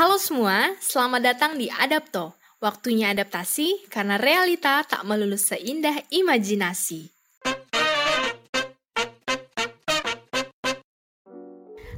Halo semua, selamat datang di Adapto. Waktunya adaptasi karena realita tak melulu seindah imajinasi.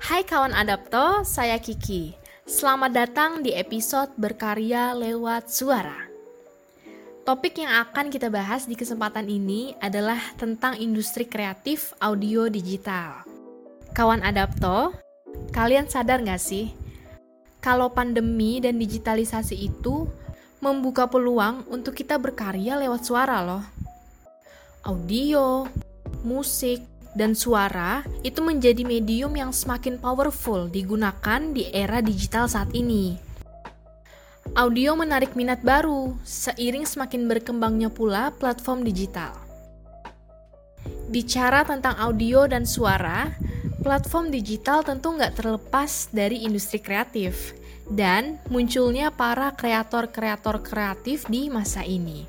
Hai kawan Adapto, saya Kiki. Selamat datang di episode berkarya lewat suara. Topik yang akan kita bahas di kesempatan ini adalah tentang industri kreatif audio digital. Kawan Adapto, kalian sadar gak sih kalau pandemi dan digitalisasi itu membuka peluang untuk kita berkarya lewat suara loh. Audio, musik, dan suara itu menjadi medium yang semakin powerful digunakan di era digital saat ini. Audio menarik minat baru seiring semakin berkembangnya pula platform digital. Bicara tentang audio dan suara, platform digital tentu nggak terlepas dari industri kreatif dan munculnya para kreator-kreator kreatif di masa ini.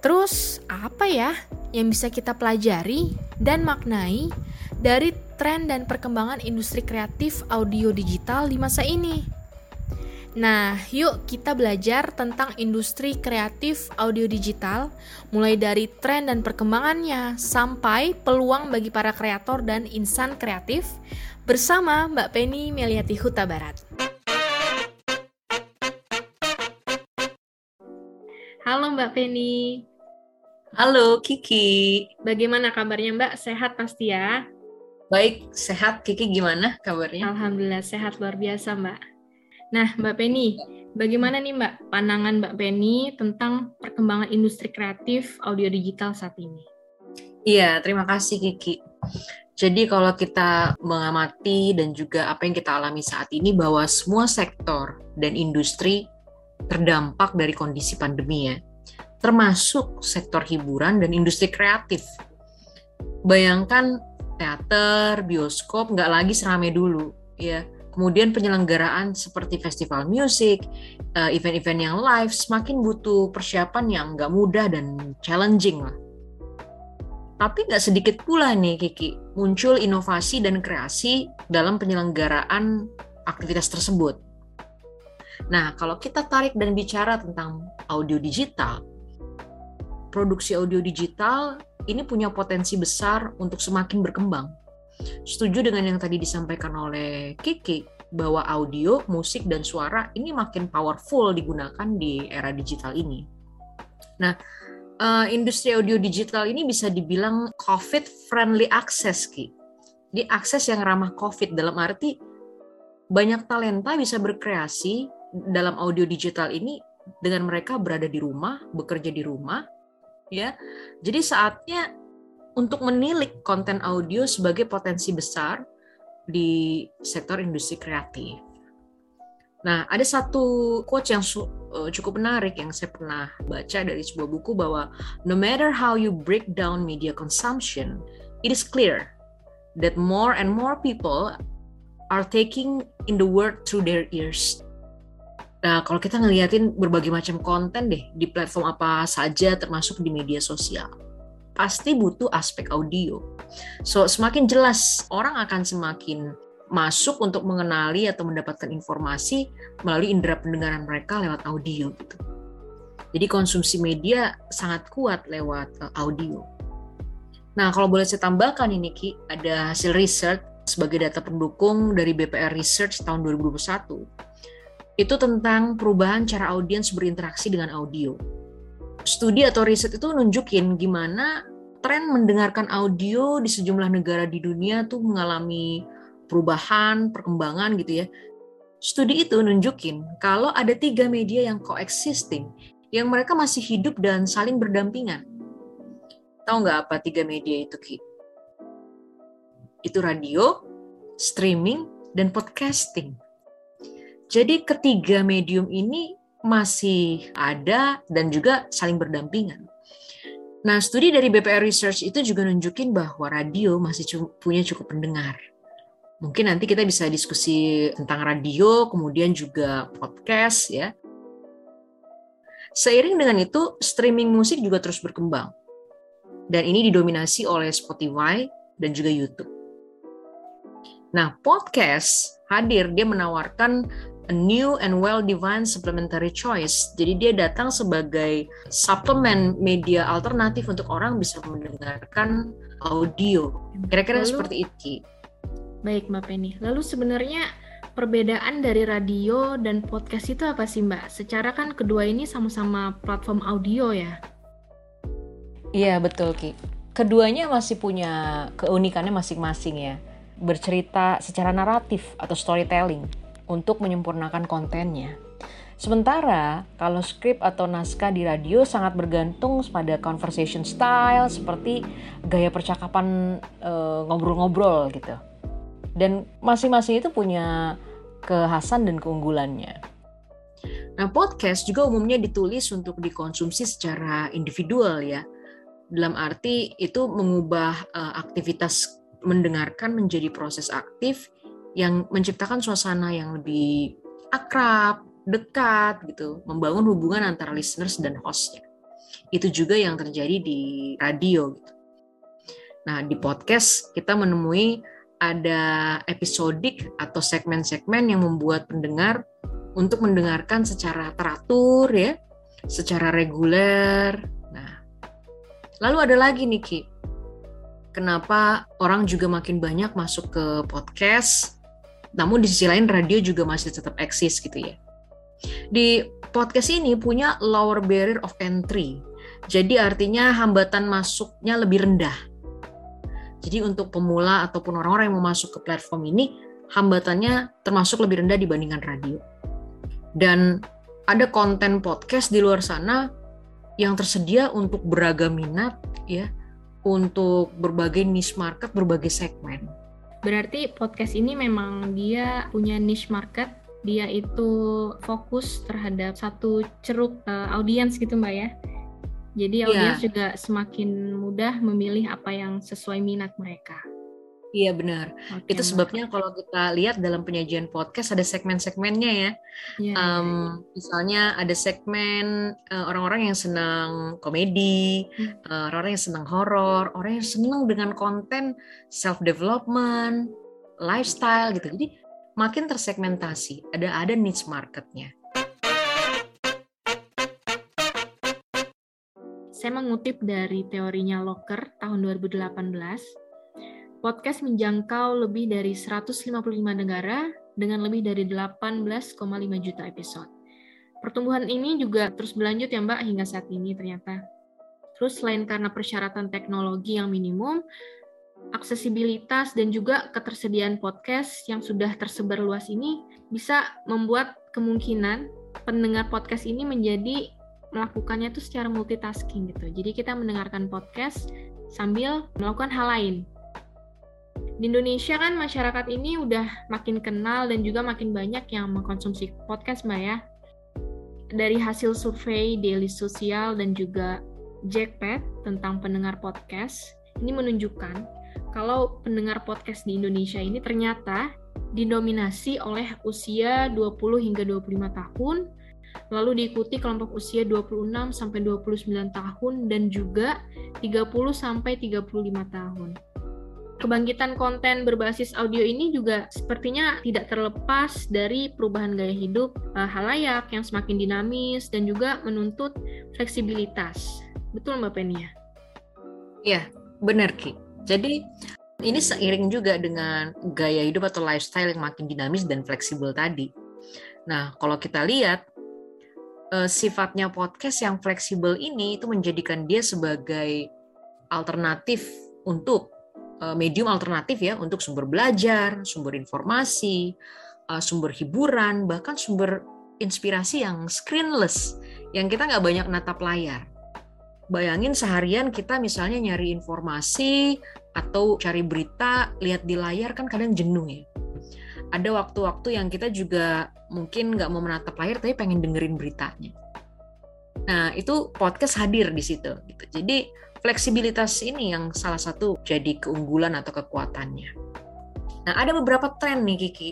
Terus, apa ya yang bisa kita pelajari dan maknai dari tren dan perkembangan industri kreatif audio digital di masa ini? Nah, yuk kita belajar tentang industri kreatif audio digital, mulai dari tren dan perkembangannya sampai peluang bagi para kreator dan insan kreatif bersama Mbak Penny Meliati Huta Barat. Halo Mbak Penny. Halo Kiki. Bagaimana kabarnya Mbak? Sehat pasti ya? Baik, sehat. Kiki gimana kabarnya? Alhamdulillah sehat luar biasa Mbak. Nah, Mbak Penny, bagaimana nih Mbak pandangan Mbak Penny tentang perkembangan industri kreatif audio digital saat ini? Iya, terima kasih Kiki. Jadi kalau kita mengamati dan juga apa yang kita alami saat ini bahwa semua sektor dan industri terdampak dari kondisi pandemi ya, termasuk sektor hiburan dan industri kreatif. Bayangkan teater, bioskop nggak lagi seramai dulu, ya Kemudian penyelenggaraan seperti festival musik, eh, event-event yang live semakin butuh persiapan yang nggak mudah dan challenging lah. Tapi nggak sedikit pula nih Kiki, muncul inovasi dan kreasi dalam penyelenggaraan aktivitas tersebut. Nah, kalau kita tarik dan bicara tentang audio digital, produksi audio digital ini punya potensi besar untuk semakin berkembang setuju dengan yang tadi disampaikan oleh Kiki bahwa audio, musik, dan suara ini makin powerful digunakan di era digital ini. Nah, uh, industri audio digital ini bisa dibilang COVID-friendly access, Ki. Di akses yang ramah COVID dalam arti banyak talenta bisa berkreasi dalam audio digital ini dengan mereka berada di rumah, bekerja di rumah, ya. Jadi saatnya untuk menilik konten audio sebagai potensi besar di sektor industri kreatif. Nah, ada satu quote yang uh, cukup menarik yang saya pernah baca dari sebuah buku bahwa no matter how you break down media consumption, it is clear that more and more people are taking in the world through their ears. Nah, kalau kita ngeliatin berbagai macam konten deh di platform apa saja termasuk di media sosial pasti butuh aspek audio. So, semakin jelas orang akan semakin masuk untuk mengenali atau mendapatkan informasi melalui indera pendengaran mereka lewat audio gitu. Jadi konsumsi media sangat kuat lewat uh, audio. Nah, kalau boleh saya tambahkan ini Ki, ada hasil research sebagai data pendukung dari BPR Research tahun 2021. Itu tentang perubahan cara audiens berinteraksi dengan audio studi atau riset itu nunjukin gimana tren mendengarkan audio di sejumlah negara di dunia tuh mengalami perubahan, perkembangan gitu ya. Studi itu nunjukin kalau ada tiga media yang coexisting, yang mereka masih hidup dan saling berdampingan. Tahu nggak apa tiga media itu, Ki? Itu radio, streaming, dan podcasting. Jadi ketiga medium ini masih ada dan juga saling berdampingan. Nah, studi dari BPR Research itu juga nunjukin bahwa radio masih punya cukup pendengar. Mungkin nanti kita bisa diskusi tentang radio, kemudian juga podcast ya. Seiring dengan itu, streaming musik juga terus berkembang. Dan ini didominasi oleh Spotify dan juga YouTube. Nah, podcast hadir dia menawarkan a new and well-defined supplementary choice. Jadi dia datang sebagai suplemen media alternatif untuk orang bisa mendengarkan audio. Kira-kira seperti itu. Baik Mbak Penny. Lalu sebenarnya perbedaan dari radio dan podcast itu apa sih Mbak? Secara kan kedua ini sama-sama platform audio ya. Iya betul Ki. Keduanya masih punya keunikannya masing-masing ya. Bercerita secara naratif atau storytelling untuk menyempurnakan kontennya. Sementara kalau skrip atau naskah di radio sangat bergantung pada conversation style seperti gaya percakapan eh, ngobrol-ngobrol e, gitu. Dan masing-masing itu punya kekhasan dan keunggulannya. Nah, podcast juga umumnya ditulis untuk dikonsumsi secara individual ya. Dalam arti itu mengubah uh, aktivitas mendengarkan menjadi proses aktif yang menciptakan suasana yang lebih akrab, dekat gitu, membangun hubungan antara listeners dan hostnya. Itu juga yang terjadi di radio gitu. Nah, di podcast kita menemui ada episodik atau segmen-segmen yang membuat pendengar untuk mendengarkan secara teratur ya, secara reguler. Nah, lalu ada lagi nih Ki, kenapa orang juga makin banyak masuk ke podcast namun di sisi lain radio juga masih tetap eksis gitu ya. Di podcast ini punya lower barrier of entry. Jadi artinya hambatan masuknya lebih rendah. Jadi untuk pemula ataupun orang-orang yang mau masuk ke platform ini hambatannya termasuk lebih rendah dibandingkan radio. Dan ada konten podcast di luar sana yang tersedia untuk beragam minat ya, untuk berbagai niche market, berbagai segmen. Berarti podcast ini memang dia punya niche market, dia itu fokus terhadap satu ceruk uh, audiens gitu Mbak ya. Jadi iya. audiens yeah. juga semakin mudah memilih apa yang sesuai minat mereka. Iya benar. Okay, itu sebabnya kalau kita lihat dalam penyajian podcast ada segmen-segmennya ya. Yeah, um, yeah. Misalnya ada segmen uh, orang-orang yang senang komedi, hmm. uh, orang-orang yang senang horor, orang yang senang dengan konten self development, lifestyle gitu. Jadi makin tersegmentasi. Ada ada niche marketnya. Saya mengutip dari teorinya Locker tahun 2018 podcast menjangkau lebih dari 155 negara dengan lebih dari 18,5 juta episode. Pertumbuhan ini juga terus berlanjut ya Mbak hingga saat ini ternyata. Terus selain karena persyaratan teknologi yang minimum, aksesibilitas dan juga ketersediaan podcast yang sudah tersebar luas ini bisa membuat kemungkinan pendengar podcast ini menjadi melakukannya itu secara multitasking gitu. Jadi kita mendengarkan podcast sambil melakukan hal lain di Indonesia kan masyarakat ini udah makin kenal dan juga makin banyak yang mengkonsumsi podcast Mbak ya. Dari hasil survei Daily Social dan juga Jackpad tentang pendengar podcast, ini menunjukkan kalau pendengar podcast di Indonesia ini ternyata didominasi oleh usia 20 hingga 25 tahun, lalu diikuti kelompok usia 26 sampai 29 tahun dan juga 30 sampai 35 tahun kebangkitan konten berbasis audio ini juga sepertinya tidak terlepas dari perubahan gaya hidup uh, halayak yang semakin dinamis dan juga menuntut fleksibilitas. Betul Mbak Penia? Iya, benar Ki. Jadi ini seiring juga dengan gaya hidup atau lifestyle yang makin dinamis dan fleksibel tadi. Nah, kalau kita lihat uh, sifatnya podcast yang fleksibel ini itu menjadikan dia sebagai alternatif untuk Eh, medium alternatif ya untuk sumber belajar, sumber informasi, eh, sumber hiburan, bahkan sumber inspirasi yang screenless, yang kita nggak banyak natap layar. Bayangin seharian kita misalnya nyari informasi atau cari berita, lihat di layar kan kadang jenuh ya. Ada waktu-waktu yang kita juga mungkin nggak mau menatap layar tapi pengen dengerin beritanya. Nah itu podcast hadir di situ. Gitu. Jadi fleksibilitas ini yang salah satu jadi keunggulan atau kekuatannya. Nah, ada beberapa tren nih Kiki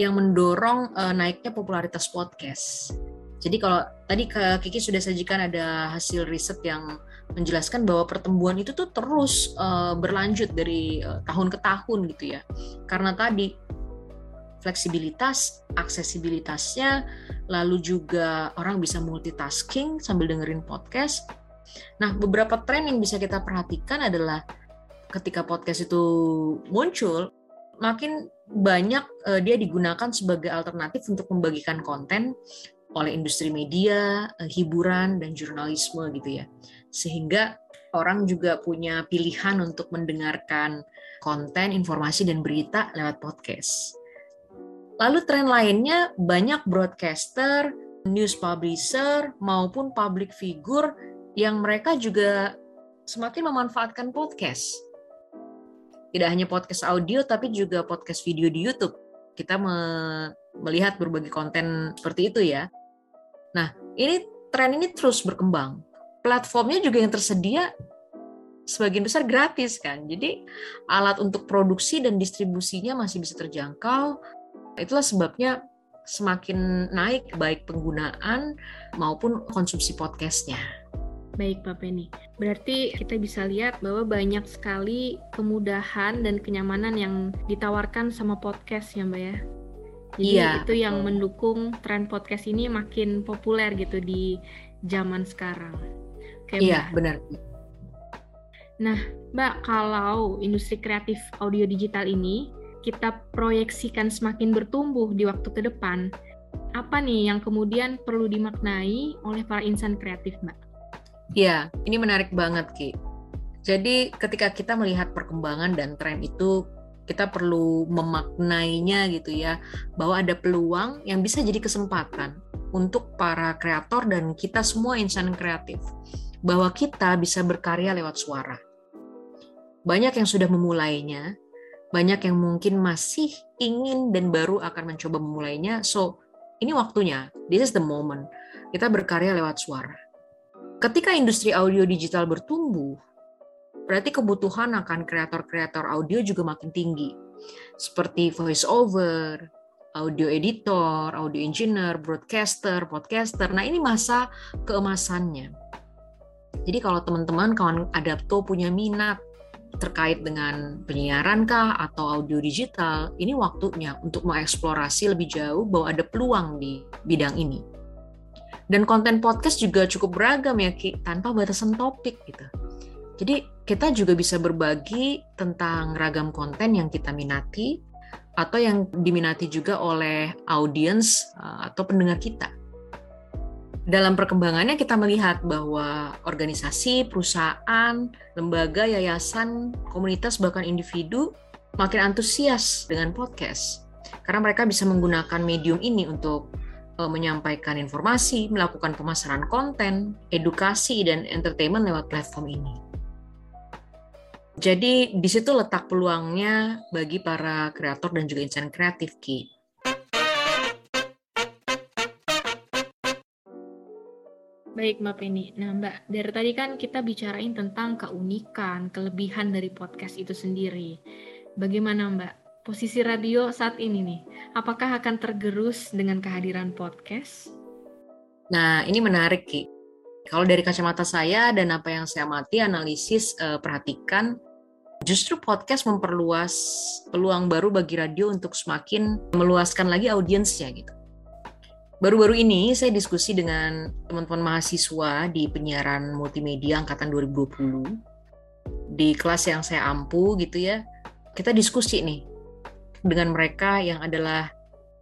yang mendorong uh, naiknya popularitas podcast. Jadi kalau tadi ke Kiki sudah sajikan ada hasil riset yang menjelaskan bahwa pertumbuhan itu tuh terus uh, berlanjut dari uh, tahun ke tahun gitu ya. Karena tadi fleksibilitas, aksesibilitasnya, lalu juga orang bisa multitasking sambil dengerin podcast. Nah, beberapa tren yang bisa kita perhatikan adalah ketika podcast itu muncul, makin banyak uh, dia digunakan sebagai alternatif untuk membagikan konten oleh industri media, uh, hiburan dan jurnalisme gitu ya. Sehingga orang juga punya pilihan untuk mendengarkan konten, informasi dan berita lewat podcast. Lalu tren lainnya banyak broadcaster, news publisher maupun public figure yang mereka juga semakin memanfaatkan podcast tidak hanya podcast audio tapi juga podcast video di YouTube. Kita me melihat berbagai konten seperti itu ya. Nah, ini tren ini terus berkembang. Platformnya juga yang tersedia sebagian besar gratis kan. Jadi alat untuk produksi dan distribusinya masih bisa terjangkau. Itulah sebabnya semakin naik baik penggunaan maupun konsumsi podcastnya. Baik Pak Penny, berarti kita bisa lihat bahwa banyak sekali kemudahan dan kenyamanan yang ditawarkan sama podcast ya Mbak ya. Jadi iya, itu yang mendukung tren podcast ini makin populer gitu di zaman sekarang. Oke, iya, benar. Nah, Mbak, kalau industri kreatif audio digital ini kita proyeksikan semakin bertumbuh di waktu ke depan, apa nih yang kemudian perlu dimaknai oleh para insan kreatif, Mbak? Ya, ini menarik banget, Ki. Jadi ketika kita melihat perkembangan dan tren itu, kita perlu memaknainya gitu ya, bahwa ada peluang yang bisa jadi kesempatan untuk para kreator dan kita semua insan kreatif, bahwa kita bisa berkarya lewat suara. Banyak yang sudah memulainya, banyak yang mungkin masih ingin dan baru akan mencoba memulainya. So, ini waktunya. This is the moment. Kita berkarya lewat suara Ketika industri audio digital bertumbuh, berarti kebutuhan akan kreator-kreator audio juga makin tinggi. Seperti voice over, audio editor, audio engineer, broadcaster, podcaster. Nah, ini masa keemasannya. Jadi kalau teman-teman kawan adapto punya minat terkait dengan penyiaran kah atau audio digital, ini waktunya untuk mengeksplorasi lebih jauh bahwa ada peluang di bidang ini. Dan konten podcast juga cukup beragam ya Ki, tanpa batasan topik gitu. Jadi kita juga bisa berbagi tentang ragam konten yang kita minati atau yang diminati juga oleh audiens eh, atau pendengar kita. Dalam perkembangannya kita melihat bahwa organisasi, perusahaan, lembaga, yayasan, komunitas bahkan individu makin antusias dengan podcast karena mereka bisa menggunakan medium ini untuk menyampaikan informasi, melakukan pemasaran konten, edukasi, dan entertainment lewat platform ini. Jadi di situ letak peluangnya bagi para kreator dan juga insan kreatif, Ki. Baik Mbak Penny. Nah Mbak, dari tadi kan kita bicarain tentang keunikan, kelebihan dari podcast itu sendiri. Bagaimana Mbak posisi radio saat ini nih? Apakah akan tergerus dengan kehadiran podcast? Nah, ini menarik, Ki. Kalau dari kacamata saya dan apa yang saya amati, analisis, eh, perhatikan, justru podcast memperluas peluang baru bagi radio untuk semakin meluaskan lagi audiensnya gitu. Baru-baru ini saya diskusi dengan teman-teman mahasiswa di penyiaran multimedia angkatan 2020 di kelas yang saya ampu gitu ya. Kita diskusi nih dengan mereka yang adalah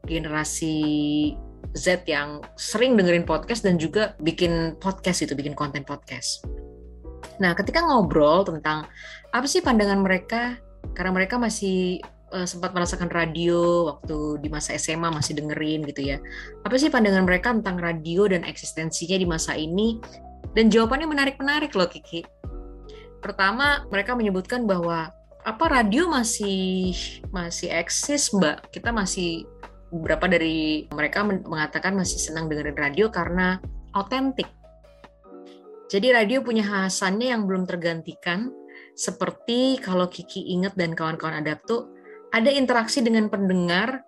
generasi Z yang sering dengerin podcast dan juga bikin podcast itu, bikin konten podcast. Nah, ketika ngobrol tentang apa sih pandangan mereka, karena mereka masih uh, sempat merasakan radio waktu di masa SMA masih dengerin gitu ya. Apa sih pandangan mereka tentang radio dan eksistensinya di masa ini? Dan jawabannya menarik-menarik loh Kiki. Pertama, mereka menyebutkan bahwa apa radio masih masih eksis mbak kita masih beberapa dari mereka mengatakan masih senang dengerin radio karena autentik jadi radio punya khasannya yang belum tergantikan seperti kalau Kiki inget dan kawan-kawan adapto ada interaksi dengan pendengar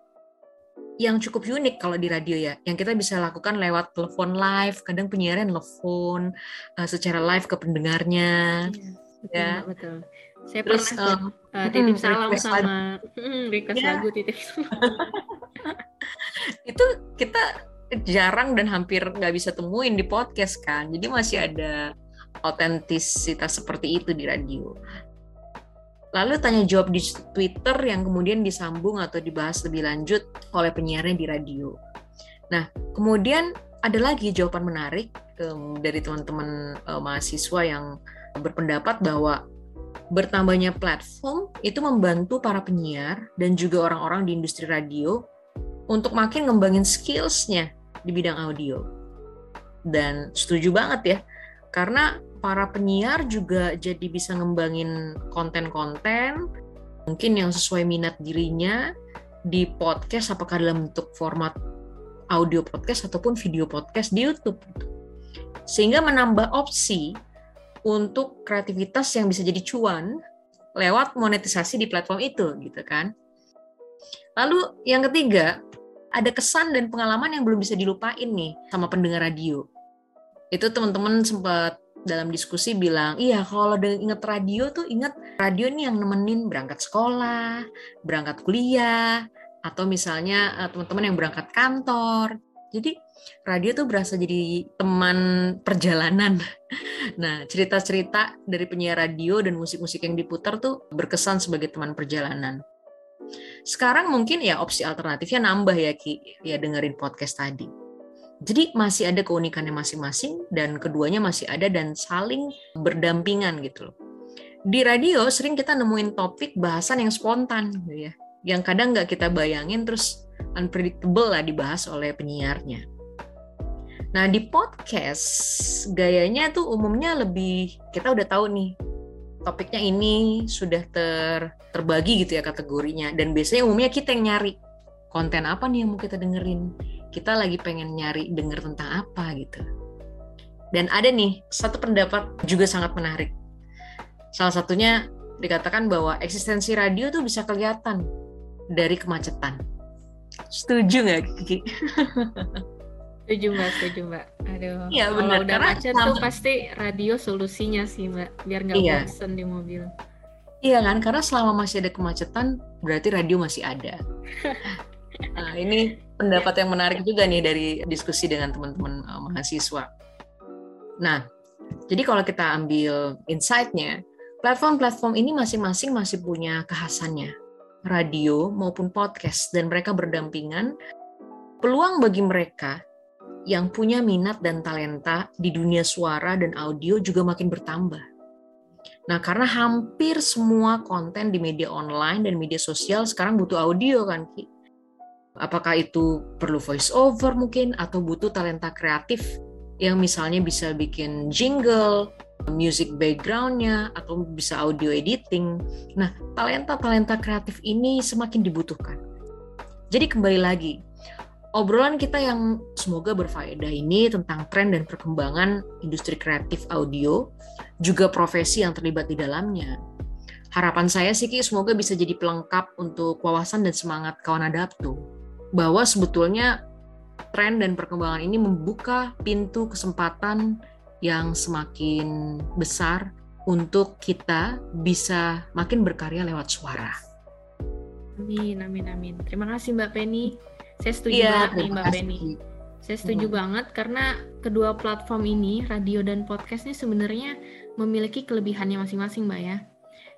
yang cukup unik kalau di radio ya, yang kita bisa lakukan lewat telepon live, kadang penyiaran telepon uh, secara live ke pendengarnya, iya, betul, ya. Betul. Saya Terus, pernah um, uh, titip hmm, salam sama lagu. Hmm, request yeah. lagu titip itu kita jarang dan hampir nggak bisa temuin di podcast kan. Jadi masih ada otentisitas seperti itu di radio. Lalu tanya jawab di Twitter yang kemudian disambung atau dibahas lebih lanjut oleh penyiarnya di radio. Nah, kemudian ada lagi jawaban menarik um, dari teman-teman uh, mahasiswa yang berpendapat bahwa bertambahnya platform itu membantu para penyiar dan juga orang-orang di industri radio untuk makin ngembangin skillsnya di bidang audio. Dan setuju banget ya, karena para penyiar juga jadi bisa ngembangin konten-konten mungkin yang sesuai minat dirinya di podcast apakah dalam bentuk format audio podcast ataupun video podcast di YouTube sehingga menambah opsi untuk kreativitas yang bisa jadi cuan lewat monetisasi di platform itu gitu kan. Lalu yang ketiga, ada kesan dan pengalaman yang belum bisa dilupain nih sama pendengar radio. Itu teman-teman sempat dalam diskusi bilang, iya kalau inget radio tuh inget radio nih yang nemenin berangkat sekolah, berangkat kuliah, atau misalnya eh, teman-teman yang berangkat kantor. Jadi radio tuh berasa jadi teman perjalanan. Nah, cerita-cerita dari penyiar radio dan musik-musik yang diputar tuh berkesan sebagai teman perjalanan. Sekarang mungkin ya opsi alternatifnya nambah ya Ki, ya dengerin podcast tadi jadi masih ada keunikannya masing-masing dan keduanya masih ada dan saling berdampingan gitu loh. Di radio sering kita nemuin topik bahasan yang spontan gitu ya. Yang kadang nggak kita bayangin terus unpredictable lah dibahas oleh penyiarnya. Nah di podcast gayanya tuh umumnya lebih kita udah tahu nih topiknya ini sudah ter terbagi gitu ya kategorinya dan biasanya umumnya kita yang nyari konten apa nih yang mau kita dengerin kita lagi pengen nyari denger tentang apa gitu. Dan ada nih satu pendapat juga sangat menarik. Salah satunya dikatakan bahwa eksistensi radio tuh bisa kelihatan dari kemacetan. Setuju nggak Kiki? Setuju mbak, setuju mbak. Aduh, iya, kalau benar. udah Karena macet tuh pasti radio solusinya sih mbak, biar nggak iya. bosen di mobil. Iya kan, karena selama masih ada kemacetan, berarti radio masih ada. Nah, ini pendapat yang menarik juga nih dari diskusi dengan teman-teman uh, mahasiswa. Nah, jadi kalau kita ambil insight-nya, platform-platform ini masing-masing masih punya kekhasannya, radio maupun podcast, dan mereka berdampingan. Peluang bagi mereka yang punya minat dan talenta di dunia suara dan audio juga makin bertambah. Nah, karena hampir semua konten di media online dan media sosial sekarang butuh audio kan, Ki? Apakah itu perlu voice over mungkin atau butuh talenta kreatif yang misalnya bisa bikin jingle, music backgroundnya atau bisa audio editing. Nah, talenta-talenta kreatif ini semakin dibutuhkan. Jadi kembali lagi, obrolan kita yang semoga berfaedah ini tentang tren dan perkembangan industri kreatif audio, juga profesi yang terlibat di dalamnya. Harapan saya sih semoga bisa jadi pelengkap untuk wawasan dan semangat kawan adapto bahwa sebetulnya tren dan perkembangan ini membuka pintu kesempatan yang semakin besar untuk kita bisa makin berkarya lewat suara. Amin, amin, amin. Terima kasih Mbak Penny. Saya setuju ya, banget nih Mbak kasih. Penny. Saya setuju hmm. banget karena kedua platform ini, radio dan podcast ini sebenarnya memiliki kelebihannya masing-masing Mbak ya.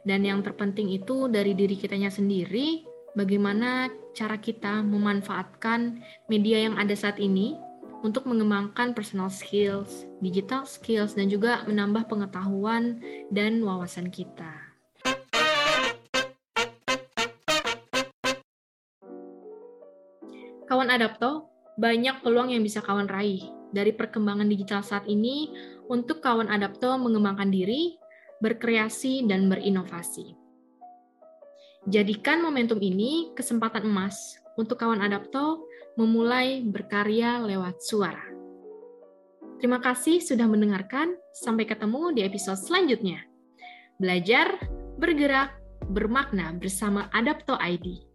Dan yang terpenting itu dari diri kitanya sendiri, bagaimana cara kita memanfaatkan media yang ada saat ini untuk mengembangkan personal skills, digital skills, dan juga menambah pengetahuan dan wawasan kita. Kawan Adapto, banyak peluang yang bisa kawan raih dari perkembangan digital saat ini untuk kawan Adapto mengembangkan diri, berkreasi, dan berinovasi. Jadikan momentum ini kesempatan emas untuk kawan Adapto memulai berkarya lewat suara. Terima kasih sudah mendengarkan. Sampai ketemu di episode selanjutnya. Belajar, bergerak, bermakna bersama Adapto ID.